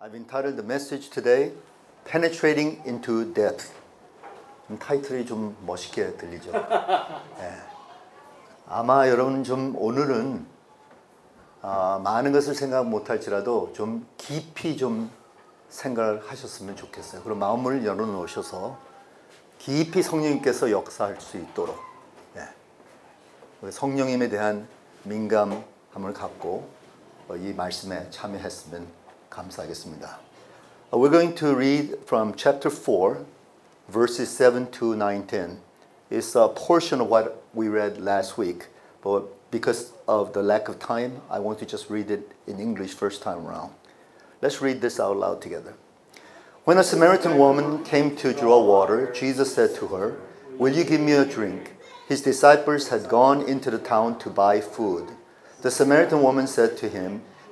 I've entitled the message today Penetrating into Depth. 좀 타이틀이 좀 멋있게 들리죠. 예. 아마 여러분 좀 오늘은 아, 많은 것을 생각 못할지라도 좀 깊이 좀 생각을 하셨으면 좋겠어요. 그럼 마음을 열어놓으셔서 깊이 성령님께서 역사할 수 있도록 예. 성령님에 대한 민감함을 갖고 이 말씀에 참여했으면 감사하겠습니다. We're going to read from chapter 4, verses 7 to 9, 10. It's a portion of what we read last week, but because of the lack of time, I want to just read it in English first time around. Let's read this out loud together. When a Samaritan woman came to draw water, Jesus said to her, Will you give me a drink? His disciples had gone into the town to buy food. The Samaritan woman said to him,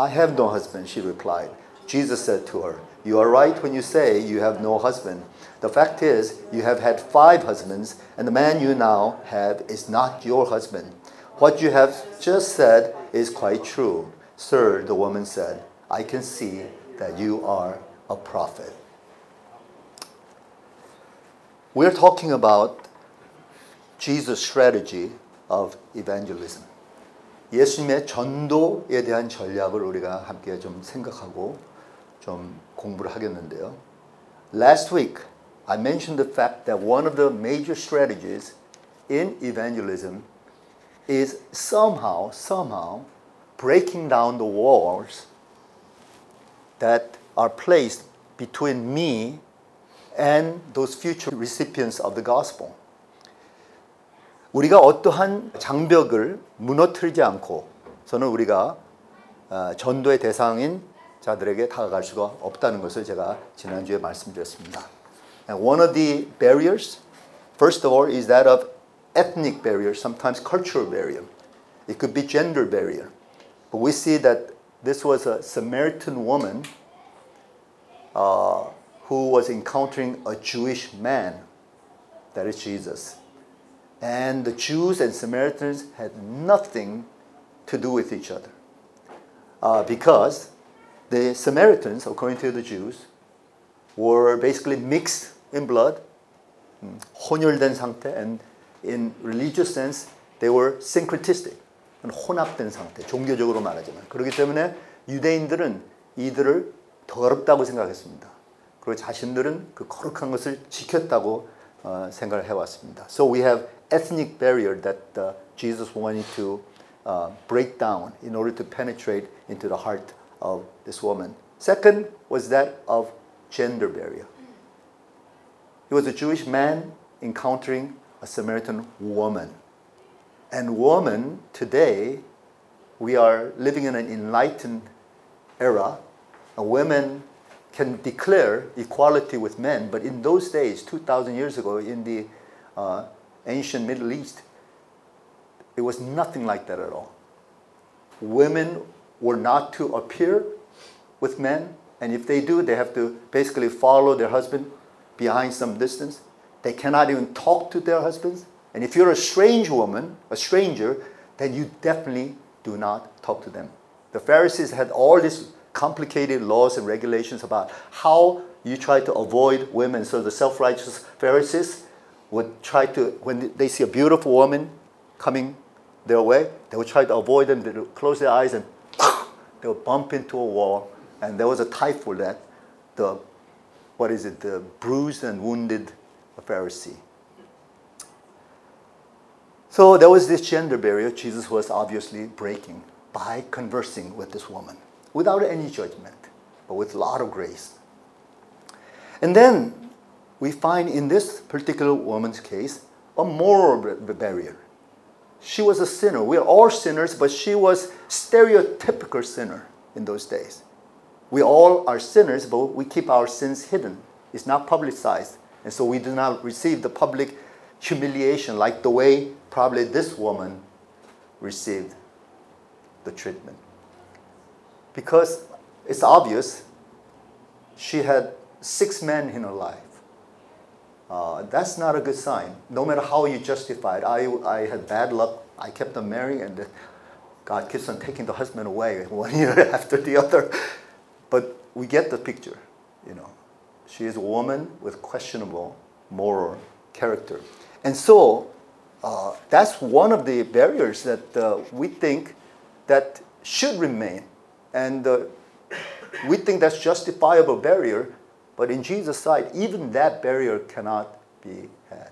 I have no husband, she replied. Jesus said to her, You are right when you say you have no husband. The fact is, you have had five husbands, and the man you now have is not your husband. What you have just said is quite true. Sir, the woman said, I can see that you are a prophet. We're talking about Jesus' strategy of evangelism. 예수님의 전도에 대한 전략을 우리가 함께 좀 생각하고 좀 공부를 하겠는데요. Last week, I mentioned the fact that one of the major strategies in evangelism is somehow, somehow breaking down the walls that are placed between me and those future recipients of the gospel. 우리가 어떠한 장벽을 무너뜨리지 않고 저는 우리가 전도의 대상인 자들에게 다가갈 수가 없다는 것을 제가 지난주에 말씀드렸습니다. And one of the barriers, first of all, is that of ethnic barrier, sometimes cultural barrier. It could be gender barrier. But we see that this was a Samaritan woman uh, who was encountering a Jewish man, that is Jesus. And the Jews and Samaritans had nothing to do with each other. Uh, because the Samaritans, according to the Jews, were basically mixed in blood, 혼혈된 상태, and in religious sense, they were syncretistic, 혼합된 상태, 종교적으로 말하자면. 그렇기 때문에 유대인들은 이들을 더럽다고 생각했습니다. 그리고 자신들은 그 거룩한 것을 지켰다고 어, 생각을 해왔습니다. So we have ethnic barrier that uh, Jesus wanted to uh, break down in order to penetrate into the heart of this woman. Second was that of gender barrier. He was a Jewish man encountering a Samaritan woman. And woman, today, we are living in an enlightened era. And women can declare equality with men, but in those days, 2,000 years ago, in the uh, ancient Middle East, it was nothing like that at all. Women were not to appear with men, and if they do, they have to basically follow their husband behind some distance. They cannot even talk to their husbands. And if you're a strange woman, a stranger, then you definitely do not talk to them. The Pharisees had all these complicated laws and regulations about how you try to avoid women. So the self righteous Pharisees, would try to, when they see a beautiful woman coming their way, they would try to avoid them, they would close their eyes and they would bump into a wall. And there was a type for that. The what is it, the bruised and wounded Pharisee. So there was this gender barrier Jesus was obviously breaking by conversing with this woman without any judgment, but with a lot of grace. And then we find in this particular woman's case a moral barrier. She was a sinner. We are all sinners, but she was stereotypical sinner in those days. We all are sinners, but we keep our sins hidden. It's not publicized. And so we do not receive the public humiliation like the way probably this woman received the treatment. Because it's obvious she had six men in her life. Uh, that's not a good sign. No matter how you justify it, I, I had bad luck. I kept on marrying, and God keeps on taking the husband away one year after the other. But we get the picture, you know. She is a woman with questionable moral character. And so uh, that's one of the barriers that uh, we think that should remain. And uh, we think that's justifiable barrier, but in Jesus' sight, even that barrier cannot be had.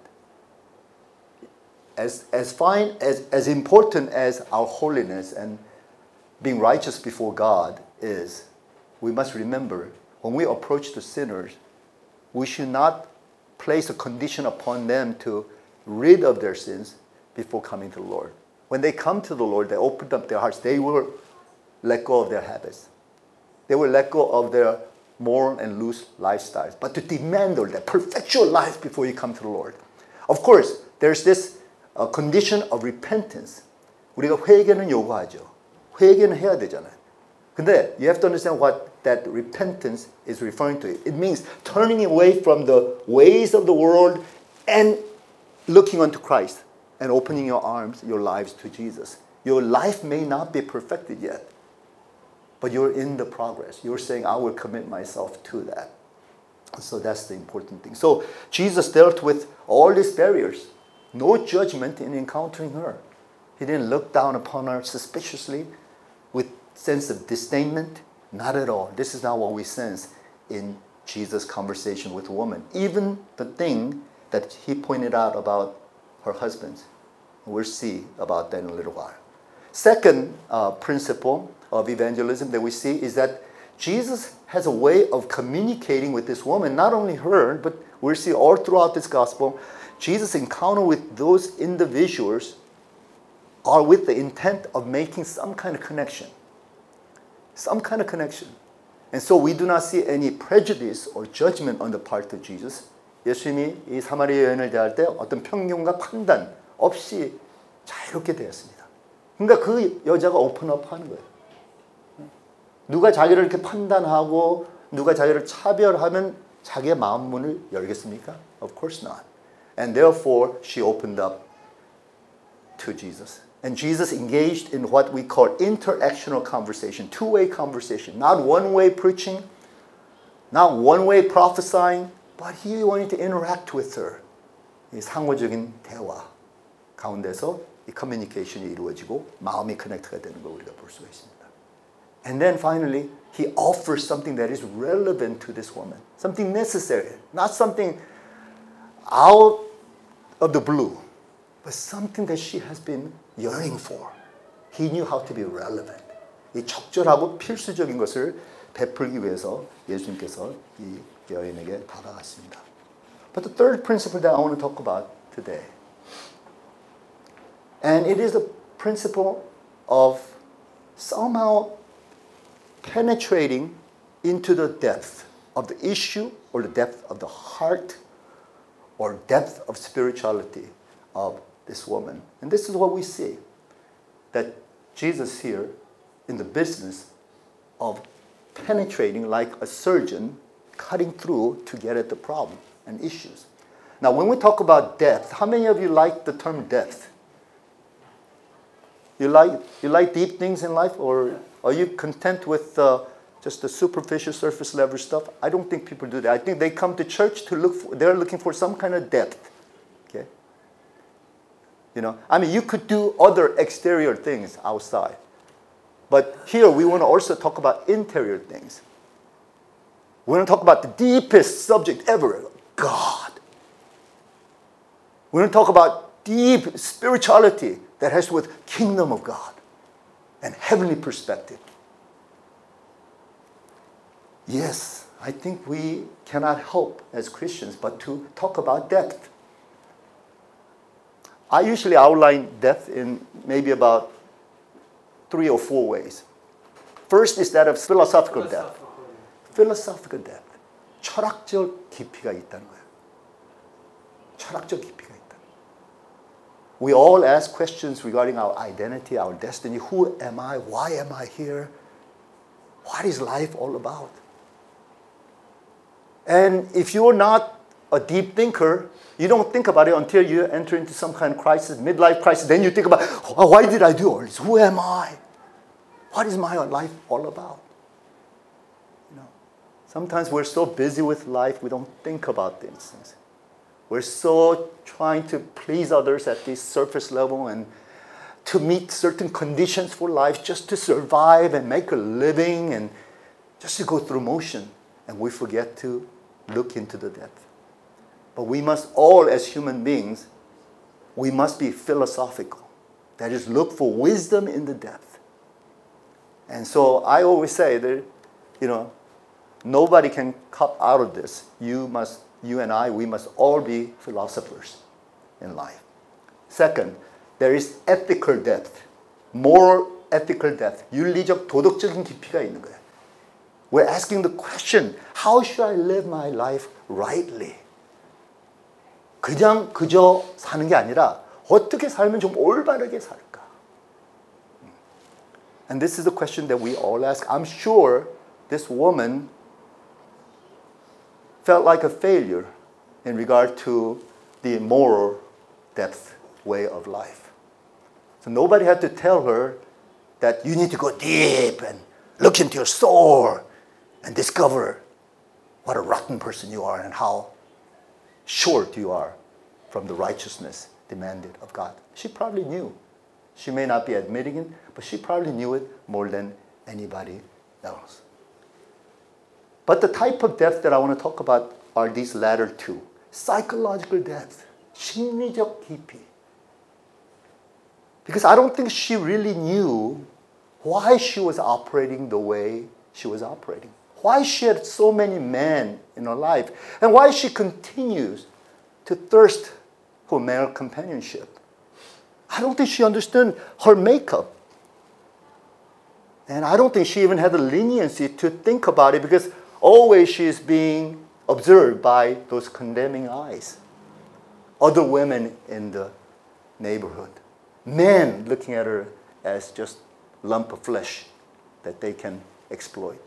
As, as fine, as, as important as our holiness and being righteous before God is, we must remember when we approach the sinners, we should not place a condition upon them to rid of their sins before coming to the Lord. When they come to the Lord, they open up their hearts, they will let go of their habits. They will let go of their moral and loose lifestyles. But to demand all that perfectual life before you come to the Lord. Of course, there's this uh, condition of repentance. 우리가 회개는 요구하죠. 회개는 해야 되잖아요. 근데 you have to understand what that repentance is referring to. It means turning away from the ways of the world and looking unto Christ and opening your arms, your lives to Jesus. Your life may not be perfected yet, but you're in the progress. You're saying, I will commit myself to that. So that's the important thing. So Jesus dealt with all these barriers, no judgment in encountering her. He didn't look down upon her suspiciously with sense of disdainment. Not at all. This is not what we sense in Jesus' conversation with the woman. Even the thing that he pointed out about her husband, We'll see about that in a little while. Second uh, principle of evangelism that we see is that Jesus has a way of communicating with this woman, not only her, but we'll see all throughout this gospel, Jesus' encounter with those individuals are with the intent of making some kind of connection. Some kind of connection. And so we do not see any prejudice or judgment on the part of Jesus. 예수님이 이 사마리아 여인을 대할 때 어떤 편견과 판단 없이 자유롭게 되었습니다. 그러니까 그 여자가 오픈업 하는 거예요. 누가 자기를 이렇게 판단하고 누가 자기를 차별하면 자기의 마음 문을 열겠습니까? Of course not. And therefore she opened up to Jesus. And Jesus engaged in what we call interactional conversation, two-way conversation, not one-way preaching, not one-way prophesying, but he wanted to interact with her. 이 상호적인 대화 가운데서 이 커뮤니케이션이 이루어지고 마음이 커넥트가 되는 걸 우리가 볼 수가 있습니다. And then finally, he offers something that is relevant to this woman, something necessary, not something out of the blue, but something that she has been yearning for. He knew how to be relevant. 이 적절하고 필수적인 것을 베풀기 위해서 예수님께서 이 여인에게 다가갔습니다. But the third principle that I want to talk about today, and it is the principle of somehow penetrating into the depth of the issue or the depth of the heart or depth of spirituality of this woman. And this is what we see that Jesus here in the business of penetrating like a surgeon cutting through to get at the problem and issues. Now, when we talk about depth, how many of you like the term depth? You like, you like deep things in life, or are you content with uh, just the superficial surface level stuff? I don't think people do that. I think they come to church to look for, they're looking for some kind of depth. Okay? You know, I mean, you could do other exterior things outside. But here we want to also talk about interior things We want to talk about the deepest subject ever God. We want to talk about deep spirituality that has to do with kingdom of God and heavenly perspective. Yes, I think we cannot help as Christians but to talk about death. I usually outline death in maybe about three or four ways. First is that of philosophical death. Philosophical death. 철학적 깊이가 있다는 거예요. 철학적 깊이가 있다. We all ask questions regarding our identity, our destiny. Who am I? Why am I here? What is life all about? And if you're not a deep thinker, you don't think about it until you enter into some kind of crisis, midlife crisis. Then you think about, oh, why did I do all this? Who am I? What is my life all about? You know, sometimes we're so busy with life, we don't think about these things. We're so trying to please others at this surface level and to meet certain conditions for life just to survive and make a living and just to go through motion. And we forget to look into the depth. But we must all, as human beings, we must be philosophical. That is, look for wisdom in the depth. And so I always say that, you know, nobody can cut out of this. You must, you and I, we must all be philosophers in life. Second, there is ethical depth, moral ethical depth, 윤리적 도덕적인 깊이가 있는 거예요. We're asking the question, how should I live my life rightly? 그냥 그저 사는 게 아니라 어떻게 살면 좀 올바르게 살까? And this is the question that we all ask. I'm sure this woman felt like a failure in regard to the moral depth way of life. So nobody had to tell her that you need to go deep and look into your soul and discover what a rotten person you are and how short you are from the righteousness demanded of God. She probably knew. She may not be admitting it, but she probably knew it more than anybody else. But the type of death that I want to talk about are these latter two psychological death, 심리적 깊이. Because I don't think she really knew why she was operating the way she was operating why she had so many men in her life, and why she continues to thirst for male companionship. I don't think she understood her makeup. And I don't think she even had the leniency to think about it because always she is being observed by those condemning eyes. Other women in the neighborhood, men looking at her as just lump of flesh that they can exploit.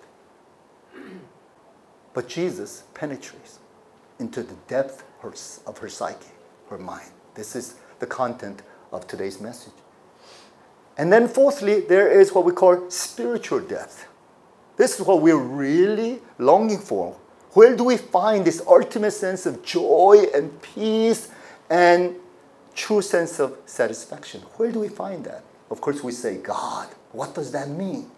But Jesus penetrates into the depth of her psyche, her mind. This is the content of today's message. And then, fourthly, there is what we call spiritual death. This is what we're really longing for. Where do we find this ultimate sense of joy and peace and true sense of satisfaction? Where do we find that? Of course, we say, God. What does that mean?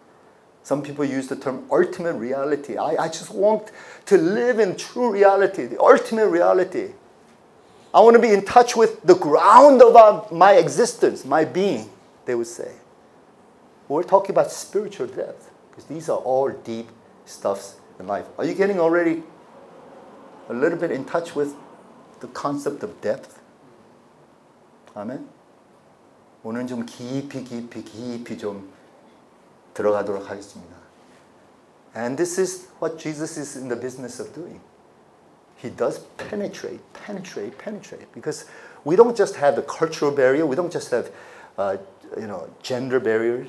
Some people use the term ultimate reality. I, I just want to live in true reality, the ultimate reality. I want to be in touch with the ground of my existence, my being, they would say. We're talking about spiritual depth because these are all deep stuffs in life. Are you getting already a little bit in touch with the concept of depth? 아멘. 오늘 좀 깊이 깊이 깊이 좀 들어가도록 하겠습니다. And this is what Jesus is in the business of doing. He does penetrate, penetrate, penetrate. Because we don't just have the cultural barrier, we don't just have uh, you know, gender barriers.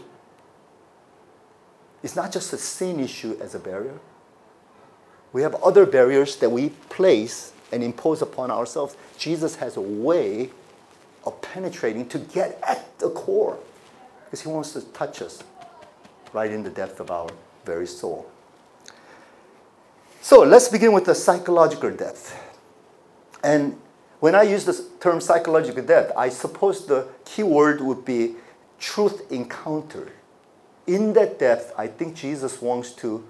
it's not just a sin issue as a barrier. We have other barriers that we place and impose upon ourselves. Jesus has a way of penetrating to get at the core because he wants to touch us right in the depth of our very soul. So let's begin with the psychological depth. And when I use the term psychological depth, I suppose the key word would be truth encounter. In that depth, I think Jesus wants to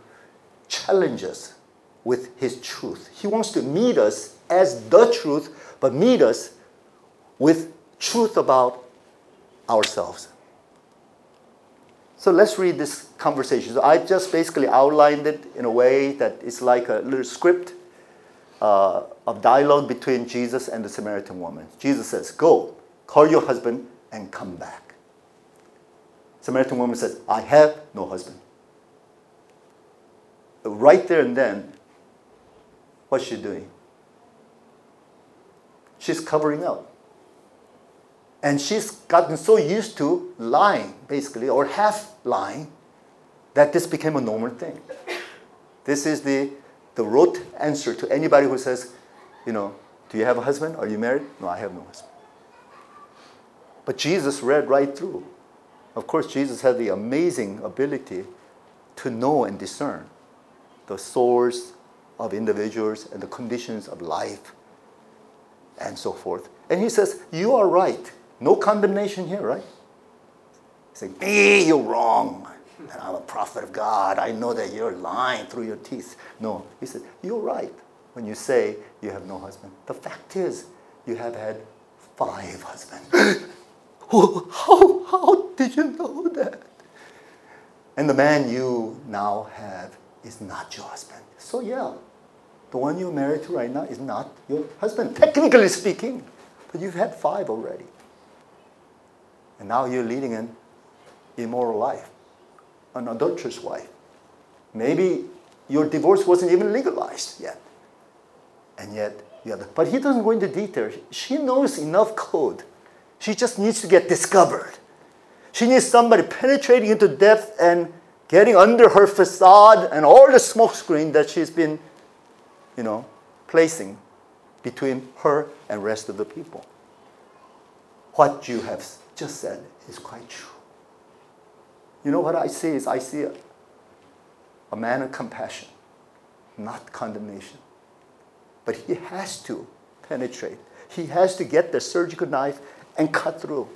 challenge us with his truth. He wants to meet us as the truth, but meet us with truth about ourselves. So let's read this conversation. So I just basically outlined it in a way that it's like a little script uh, of dialogue between Jesus and the Samaritan woman. Jesus says, Go, call your husband and come back. Samaritan woman says, I have no husband. Right there and then, what's she doing? She's covering up. And she's gotten so used to lying, basically, or half lying, that this became a normal thing. This is the, the rote answer to anybody who says, you know, do you have a husband? Are you married? No, I have no husband. But Jesus read right through. Of course, Jesus had the amazing ability to know and discern the source of individuals and the conditions of life and so forth. And he says, You are right. No condemnation here, right? He's saying, Me, you're wrong. And I'm a prophet of God. I know that you're lying through your teeth. No, he says, You're right when you say you have no husband. The fact is, you have had five husbands. Oh, how, how did you know that? And the man you now have is not your husband. So, yeah, the one you're married to right now is not your husband, technically speaking. But you've had five already. And now you're leading an immoral life, an adulterous wife. Maybe your divorce wasn't even legalized yet. And yet, yeah, but he doesn't go into detail. She knows enough code. She just needs to get discovered. She needs somebody penetrating into depth and getting under her facade and all the smokescreen that she's been, you know, placing between her and rest of the people. What you have just said is quite true. You know what I see is I see a, a man of compassion, not condemnation. But he has to penetrate. He has to get the surgical knife and cut through.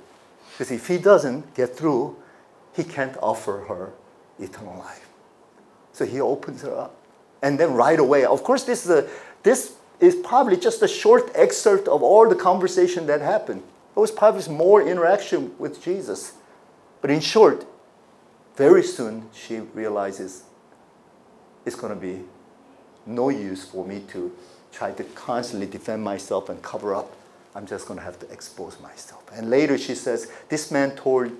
Because if he doesn't get through, he can't offer her eternal life. So he opens her up. And then right away, of course, this is, a, this is probably just a short excerpt of all the conversation that happened. It was probably more interaction with Jesus. But in short, very soon she realizes it's going to be no use for me to try to constantly defend myself and cover up. I'm just going to have to expose myself. And later she says, This man told,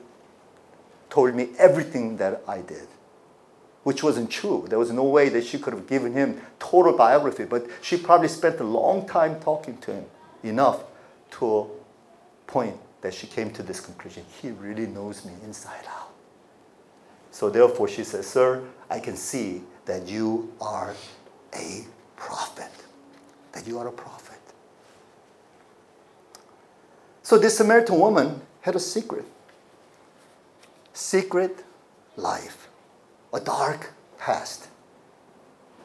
told me everything that I did which wasn't true. There was no way that she could have given him total biography, but she probably spent a long time talking to him, enough to a point that she came to this conclusion. He really knows me inside out. So therefore she says, Sir, I can see that you are a prophet. That you are a prophet. So this Samaritan woman had a secret. Secret life a dark past,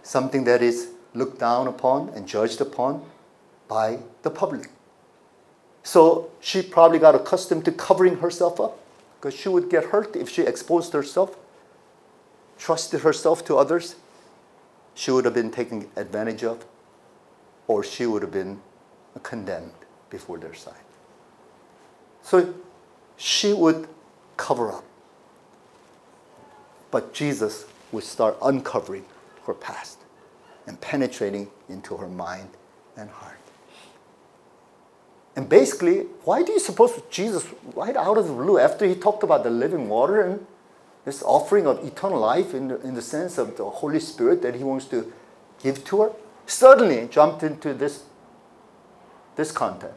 something that is looked down upon and judged upon by the public. So she probably got accustomed to covering herself up because she would get hurt if she exposed herself, trusted herself to others. She would have been taken advantage of, or she would have been condemned before their sight. So she would cover up. But Jesus would start uncovering her past and penetrating into her mind and heart. And basically, why do you suppose Jesus, right out of the blue, after he talked about the living water and this offering of eternal life in the, in the sense of the Holy Spirit that he wants to give to her, suddenly jumped into this, this content?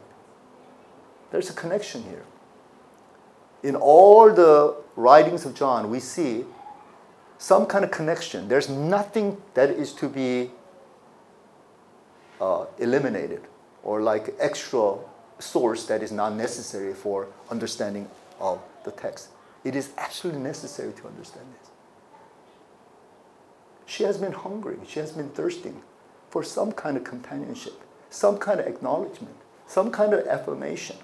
There's a connection here. In all the writings of John, we see some kind of connection. There's nothing that is to be uh, eliminated or like extra source that is not necessary for understanding of the text. It is absolutely necessary to understand this. She has been hungry, she has been thirsting for some kind of companionship, some kind of acknowledgement, some kind of affirmation.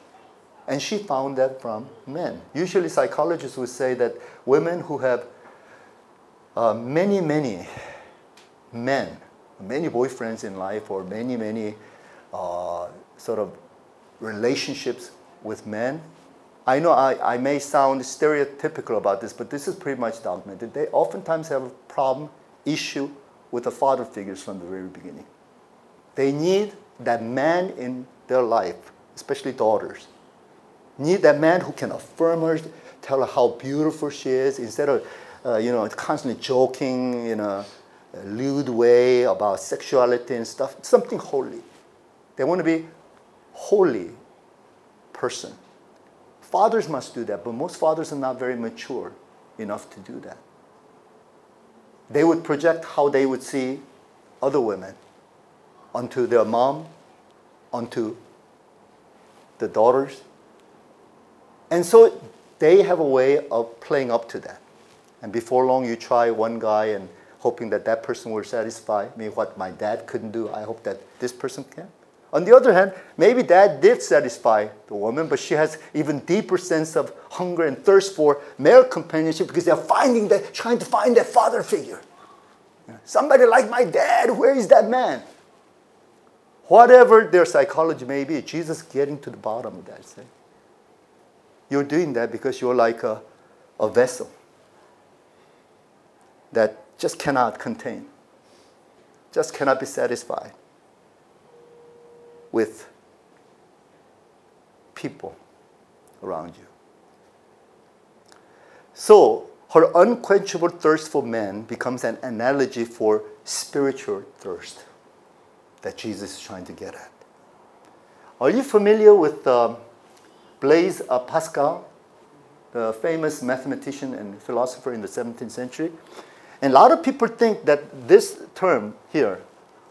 And she found that from men. Usually, psychologists would say that women who have uh, many, many men many boyfriends in life or many, many uh, sort of relationships with men. I know I, I may sound stereotypical about this, but this is pretty much documented. They oftentimes have a problem, issue with the father figures from the very beginning. They need that man in their life, especially daughters. Need that man who can affirm her, tell her how beautiful she is, instead of uh, you know constantly joking in a, lewd way about sexuality and stuff. Something holy. They want to be holy person. Fathers must do that, but most fathers are not very mature enough to do that. They would project how they would see other women onto their mom, onto the daughters. And so they have a way of playing up to that. And before long, you try one guy and hoping that that person will satisfy me what my dad couldn't do. I hope that this person can. On the other hand, maybe dad did satisfy the woman, but she has even deeper sense of hunger and thirst for male companionship because they're finding that, trying to find that father figure. Somebody like my dad, where is that man? Whatever their psychology may be, Jesus getting to the bottom of that. Say. You're doing that because you're like a, a vessel that just cannot contain, just cannot be satisfied with people around you. So, her unquenchable thirst for men becomes an analogy for spiritual thirst that Jesus is trying to get at. Are you familiar with um, Blaise Pascal, the famous mathematician and philosopher in the 17th century? And a lot of people think that this term here,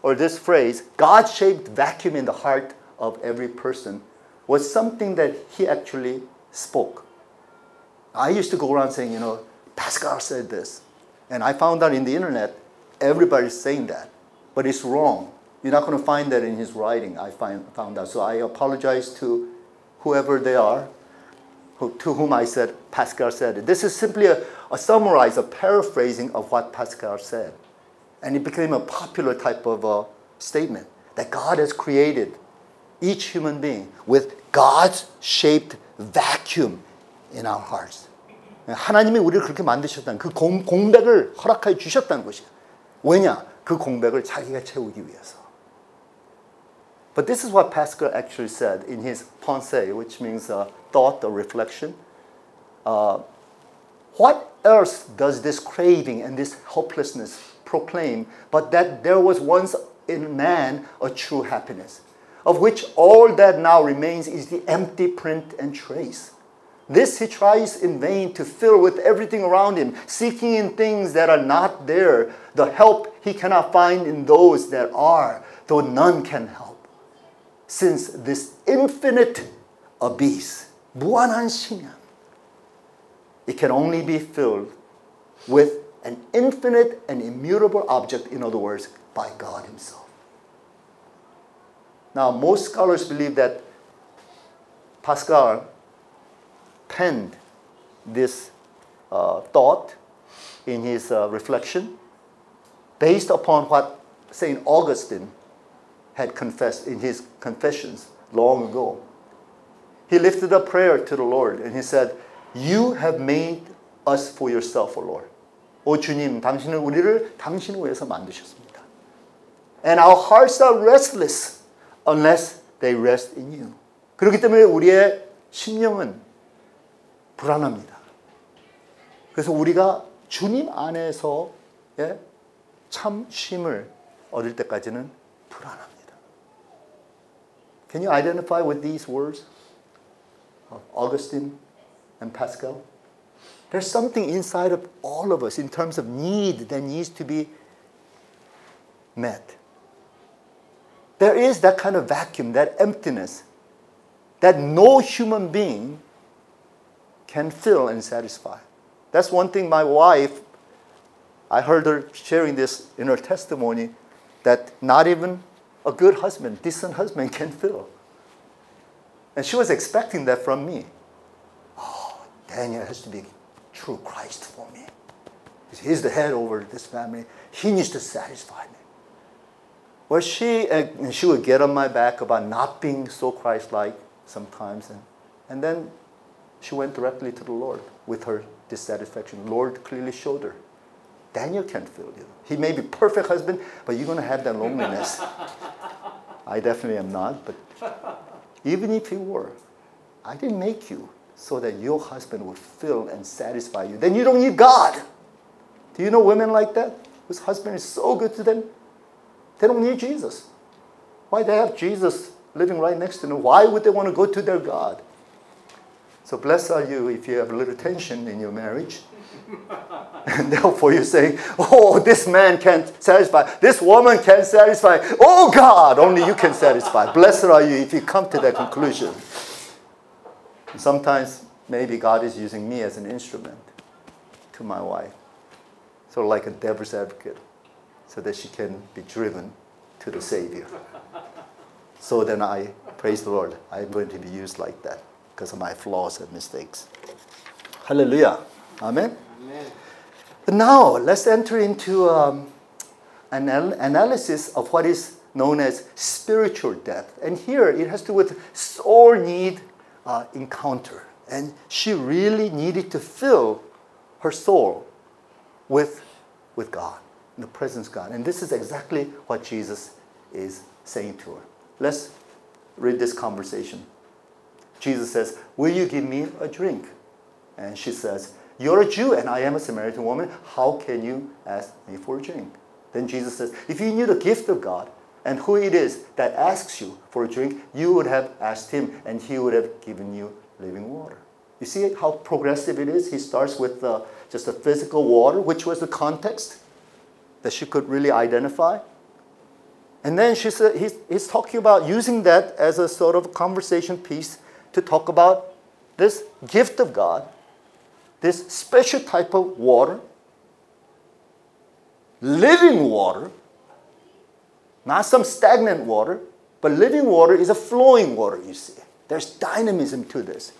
or this phrase, God shaped vacuum in the heart of every person, was something that he actually spoke. I used to go around saying, you know, Pascal said this. And I found out in the internet, everybody's saying that. But it's wrong. You're not going to find that in his writing, I find, found out. So I apologize to whoever they are, who, to whom I said, Pascal said it. This is simply a, a summarize, a paraphrasing of what Pascal said. And it became a popular type of uh, statement that God has created each human being with God's shaped vacuum in our hearts. 하나님이 우리를 그렇게 만드셨다는 그 공, 공백을 허락하여 주셨다는 것이에요. 왜냐? 그 공백을 자기가 채우기 위해서. But this is what Pascal actually said in his pensée, which means uh, thought or reflection. Uh, what else does this craving and this helplessness proclaim but that there was once in man a true happiness, of which all that now remains is the empty print and trace? This he tries in vain to fill with everything around him, seeking in things that are not there the help he cannot find in those that are, though none can help since this infinite abyss, 무한한 심연, it can only be filled with an infinite and immutable object, in other words, by God Himself. Now, most scholars believe that Pascal penned this uh, thought in his uh, reflection based upon what St. Augustine had confessed in his confessions long ago. He lifted up prayer to the Lord and he said, You have made us for yourself, O Lord. 오 주님, 당신은 우리를 당신을 위해서 만드셨습니다. And our hearts are restless unless they rest in you. 그렇기 때문에 우리의 심령은 불안합니다. 그래서 우리가 주님 안에서 참 쉼을 얻을 때까지는 불안합니다. Can you identify with these words of Augustine and Pascal? There's something inside of all of us in terms of need that needs to be met. There is that kind of vacuum, that emptiness, that no human being can fill and satisfy. That's one thing my wife, I heard her sharing this in her testimony, that not even a good husband, decent husband can fill. And she was expecting that from me. Oh, Daniel has to be true Christ for me. He's the head over this family. He needs to satisfy me. Well, she, uh, she would get on my back about not being so Christ like sometimes. And, and then she went directly to the Lord with her dissatisfaction. Lord clearly showed her. Daniel can't feel you. He may be perfect husband, but you're going to have that loneliness. I definitely am not, but even if you were, I didn't make you so that your husband would fill and satisfy you. Then you don't need God. Do you know women like that? Whose husband is so good to them, they don't need Jesus. Why they have Jesus living right next to them? Why would they want to go to their God? So blessed are you if you have a little tension in your marriage. And therefore you say, Oh, this man can't satisfy. This woman can't satisfy. Oh God, only you can satisfy. Blessed are you if you come to that conclusion. Sometimes maybe God is using me as an instrument to my wife. Sort of like a devil's advocate, so that she can be driven to the Savior. So then I, praise the Lord, I'm going to be used like that because of my flaws and mistakes. Hallelujah. Amen. Amen. Now let's enter into um, an analysis of what is known as spiritual death. And here it has to do with sore need uh, encounter. And she really needed to fill her soul with, with God, in the presence of God. And this is exactly what Jesus is saying to her. Let's read this conversation. Jesus says, Will you give me a drink? And she says, You're a Jew and I am a Samaritan woman. How can you ask me for a drink? Then Jesus says, If you knew the gift of God and who it is that asks you for a drink, you would have asked him and he would have given you living water. You see how progressive it is? He starts with uh, just a physical water, which was the context that she could really identify. And then she said, he's, he's talking about using that as a sort of conversation piece to talk about this gift of God, this special type of water, living water, not some stagnant water, but living water is a flowing water, you see. There's dynamism to this.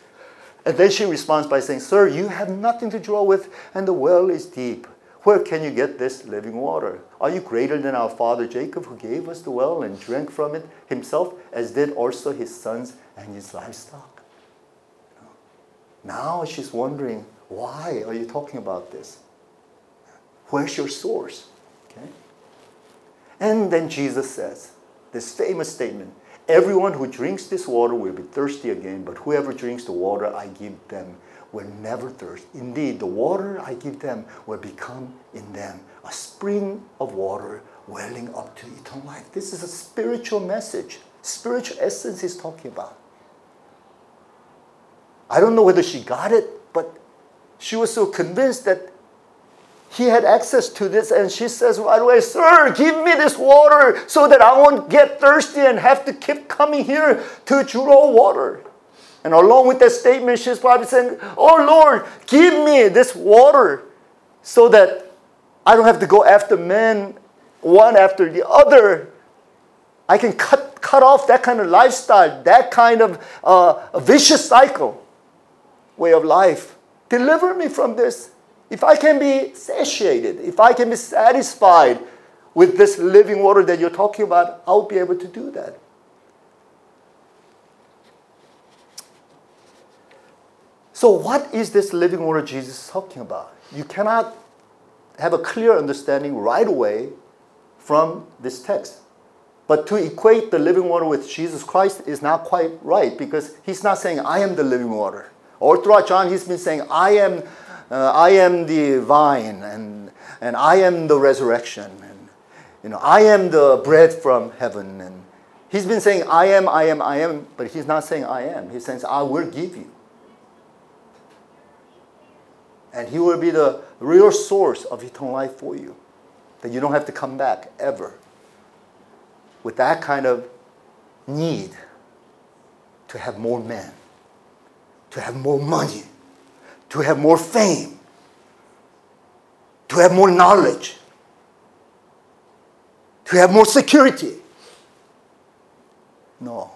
And then she responds by saying, Sir, you have nothing to draw with, and the well is deep. Where can you get this living water? Are you greater than our father Jacob, who gave us the well and drank from it himself, as did also his sons and his livestock? Now she's wondering, why are you talking about this? Where's your source? Okay? And then Jesus says this famous statement Everyone who drinks this water will be thirsty again, but whoever drinks the water I give them will never thirst. Indeed, the water I give them will become in them a spring of water welling up to eternal life. This is a spiritual message. Spiritual essence he's talking about. I don't know whether she got it, but she was so convinced that he had access to this, and she says right away, Sir, give me this water so that I won't get thirsty and have to keep coming here to draw water. And along with that statement, she's probably saying, Oh Lord, give me this water so that I don't have to go after men one after the other. I can cut, cut off that kind of lifestyle, that kind of uh, vicious cycle, way of life. Deliver me from this. If I can be satiated, if I can be satisfied with this living water that you're talking about, I'll be able to do that. So, what is this living water Jesus is talking about? You cannot have a clear understanding right away from this text. But to equate the living water with Jesus Christ is not quite right because he's not saying, I am the living water. All throughout John, he's been saying, I am, uh, I am the vine and, and I am the resurrection. And, you know, I am the bread from heaven. And he's been saying, I am, I am, I am, but he's not saying I am. He's saying, I will give you. And He will be the real source of eternal life for you. That you don't have to come back ever. With that kind of need to have more men, to have more money, to have more fame, to have more knowledge, to have more security. No.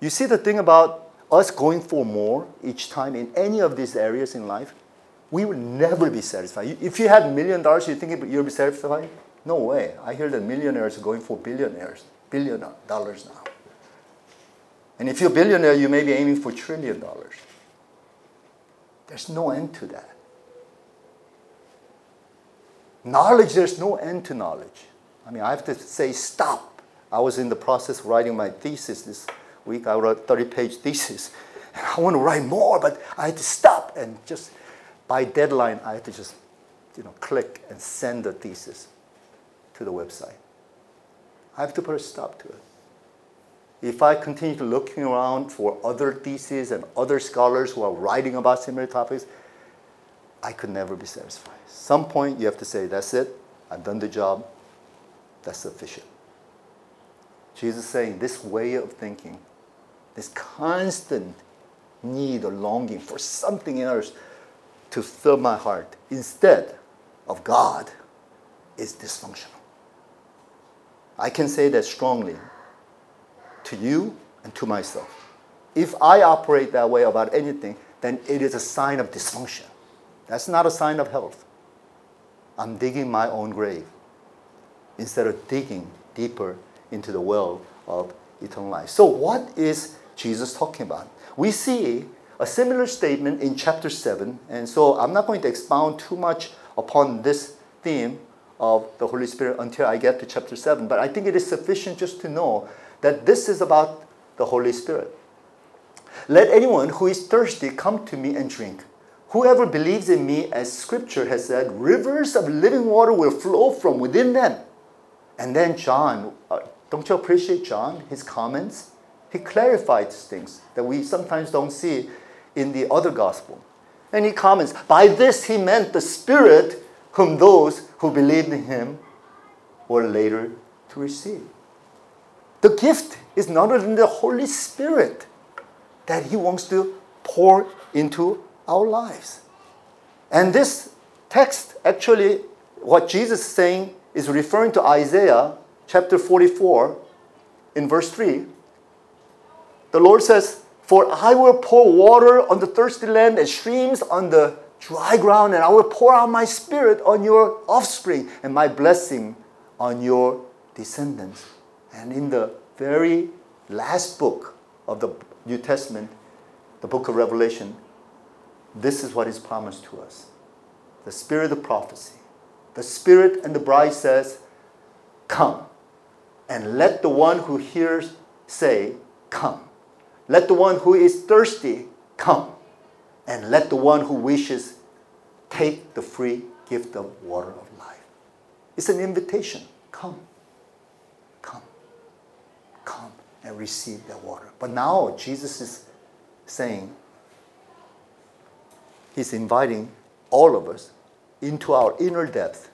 You see the thing about us going for more each time in any of these areas in life, we will never be satisfied. If you had a million dollars, you think you'll be satisfied? No way. I hear that millionaires are going for billionaires, billion dollars now. And if you're a billionaire, you may be aiming for trillion dollars. There's no end to that. Knowledge, there's no end to knowledge. I mean, I have to say, stop. I was in the process of writing my thesis this week. I wrote a 30 page thesis. And I want to write more, but I had to stop and just, by deadline, I had to just, you know, click and send the thesis to the website. I have to put a stop to it. If I continue looking around for other theses and other scholars who are writing about similar topics, I could never be satisfied. Some point you have to say, that's it, I've done the job, that's sufficient. Jesus is saying this way of thinking, this constant need or longing for something else to fill my heart instead of God is dysfunctional. I can say that strongly to you and to myself. If I operate that way about anything, then it is a sign of dysfunction. That's not a sign of health. I'm digging my own grave instead of digging deeper into the well of eternal life. So, what is Jesus talking about? We see a similar statement in chapter 7, and so I'm not going to expound too much upon this theme of the Holy Spirit until I get to chapter 7, but I think it is sufficient just to know that this is about the Holy Spirit. Let anyone who is thirsty come to me and drink. Whoever believes in me, as scripture has said, rivers of living water will flow from within them. And then John, uh, don't you appreciate John, his comments? He clarifies things that we sometimes don't see in the other gospel. And he comments, by this he meant the Spirit whom those who believed in him were later to receive. The gift is not only the Holy Spirit that He wants to pour into our lives. And this text, actually, what Jesus is saying is referring to Isaiah chapter 44 in verse 3. The Lord says, For I will pour water on the thirsty land and streams on the dry ground, and I will pour out my spirit on your offspring and my blessing on your descendants. And in the very last book of the New Testament, the book of Revelation, this is what is promised to us the spirit of prophecy. The spirit and the bride says, Come. And let the one who hears say, Come. Let the one who is thirsty come. And let the one who wishes take the free gift of water of life. It's an invitation. Come come and receive that water. But now Jesus is saying, He's inviting all of us into our inner depth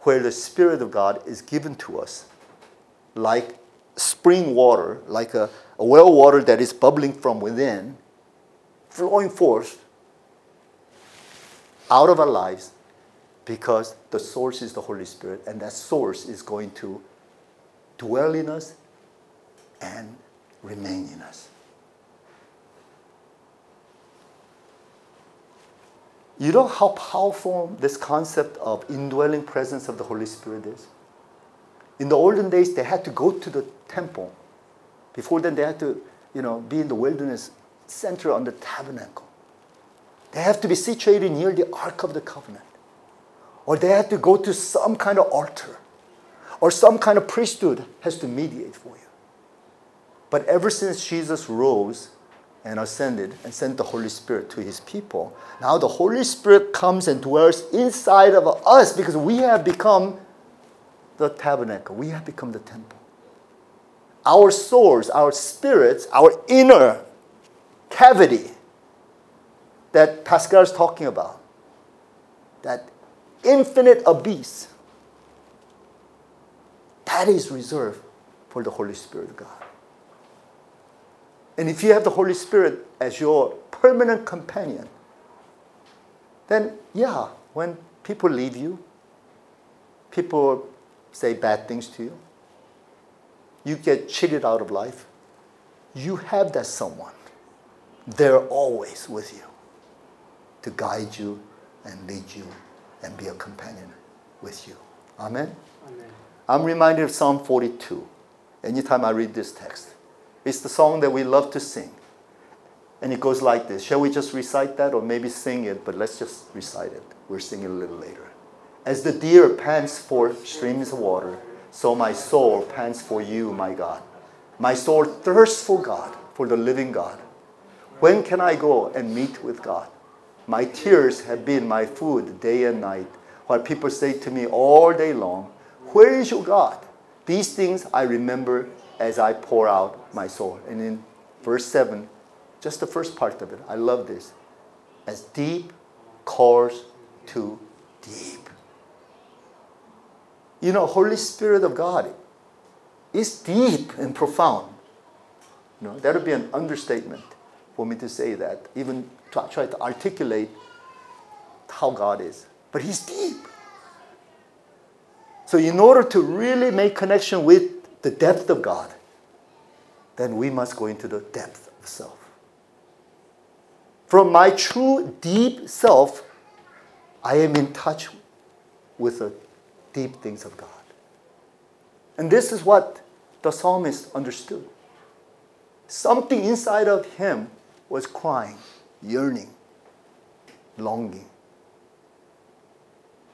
where the Spirit of God is given to us like spring water, like a, a well water that is bubbling from within, flowing forth out of our lives because the source is the Holy Spirit, and that source is going to dwell in us and remain in us. You know how powerful this concept of indwelling presence of the Holy Spirit is? In the olden days, they had to go to the temple. Before then, they had to, you know, be in the wilderness center on the tabernacle. They have to be situated near the Ark of the Covenant. Or they had to go to some kind of altar. Or some kind of priesthood has to mediate for you. But ever since Jesus rose and ascended and sent the Holy Spirit to his people, now the Holy Spirit comes and dwells inside of us because we have become the tabernacle, we have become the temple. Our souls, our spirits, our inner cavity that Pascal is talking about, that infinite abyss, that is reserved for the Holy Spirit of God. And if you have the Holy Spirit as your permanent companion, then yeah, when people leave you, people say bad things to you, you get cheated out of life, you have that someone. They're always with you to guide you and lead you and be a companion with you Amen. Amen. I'm reminded of Psalm 42 anytime I read this text. It's the song that we love to sing. And it goes like this. Shall we just recite that or maybe sing it? But let's just recite it. We're singing a little later. As the deer pants for streams of water, so my soul pants for you, my God. My soul thirsts for God, for the living God. When can I go and meet with God? My tears have been my food day and night, while people say to me all day long, Where is your God? These things I remember as I pour out my soul. And in verse 7, just the first part of it, I love this. As deep calls to deep. You know, Holy Spirit of God is deep and profound. You know, that would be an understatement for me to say that, even to try to articulate how God is. But He's deep. So, in order to really make connection with the depth of God, then we must go into the depth of self. From my true deep self, I am in touch with the deep things of God. And this is what the psalmist understood. Something inside of him was crying, yearning, longing.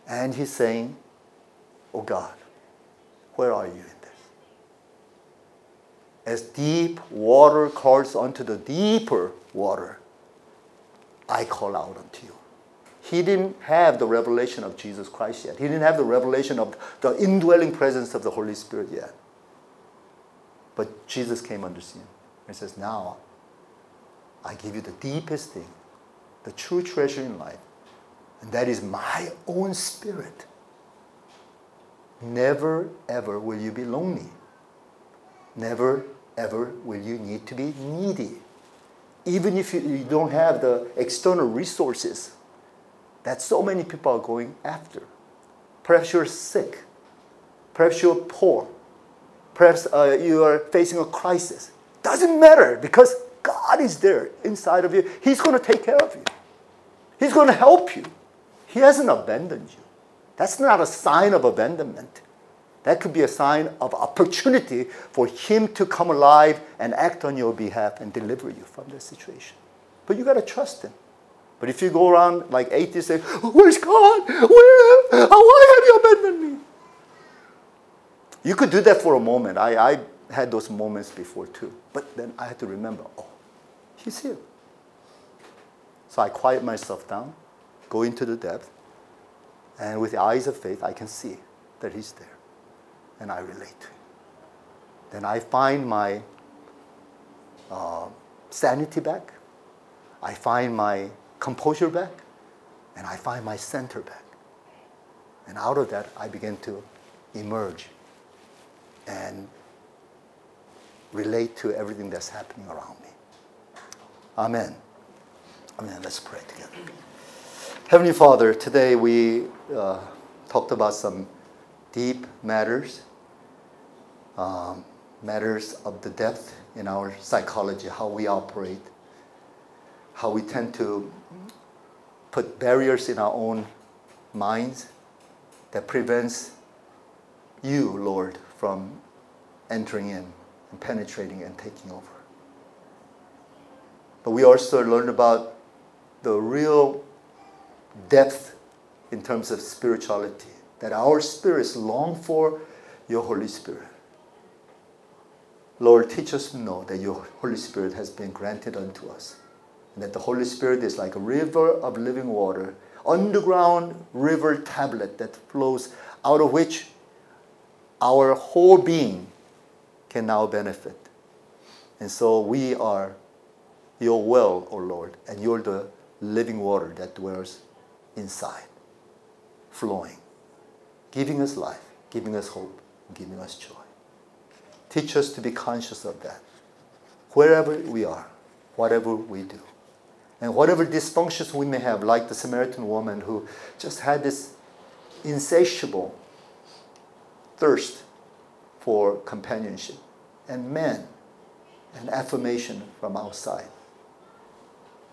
And he's saying, Oh God, where are you? As deep water calls unto the deeper water, I call out unto you. He didn't have the revelation of Jesus Christ yet. He didn't have the revelation of the indwelling presence of the Holy Spirit yet. But Jesus came under sin and says, Now I give you the deepest thing, the true treasure in life, and that is my own spirit. Never ever will you be lonely. Never ever will you need to be needy. Even if you, don't have the external resources that so many people are going after. Perhaps you're sick. Perhaps you're poor. Perhaps uh, you are facing a crisis. Doesn't matter because God is there inside of you. He's going to take care of you. He's going to help you. He hasn't abandoned you. That's not a sign of abandonment. That could be a sign of opportunity for Him to come alive and act on your behalf and deliver you from the situation. But you got to trust Him. But if you go around like atheists say, Where's God? Where? Uh, why have you abandoned me? You could do that for a moment. I, I had those moments before too. But then I had to remember, oh, He's here. So I quiet myself down, go into the depth, and with the eyes of faith, I can see that He's there. And I relate. Then I find my uh, sanity back. I find my composure back, and I find my center back. And out of that, I begin to emerge and relate to everything that's happening around me. Amen. Amen. Let's pray together. Heavenly Father, today we uh, talked about some deep matters, um, matters of the depth in our psychology, how we operate, how we tend to put barriers in our own minds that prevents you, Lord, from entering in and penetrating and taking over. But we also learned about the real depth in terms of spirituality, that our spirits long for your Holy Spirit. Lord, teach us to know that your Holy Spirit has been granted unto us and that the Holy Spirit is like a river of living water, underground river tablet that flows out of which our whole being can now benefit. And so we are your well, O oh Lord, and you're the living water that dwells inside, flowing, giving us life, giving us hope, giving us joy. Teach us to be conscious of that, wherever we are, whatever we do. And whatever dysfunctions we may have, like the Samaritan woman who just had this insatiable thirst for companionship and men and affirmation from outside.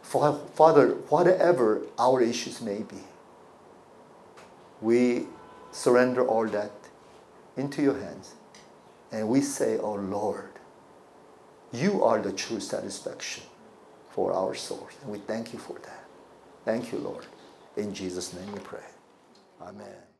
Father, whatever our issues may be, we surrender all that into your hands. And we say, Oh Lord, you are the true satisfaction for our souls. And we thank you for that. Thank you, Lord. In Jesus' name we pray. Amen.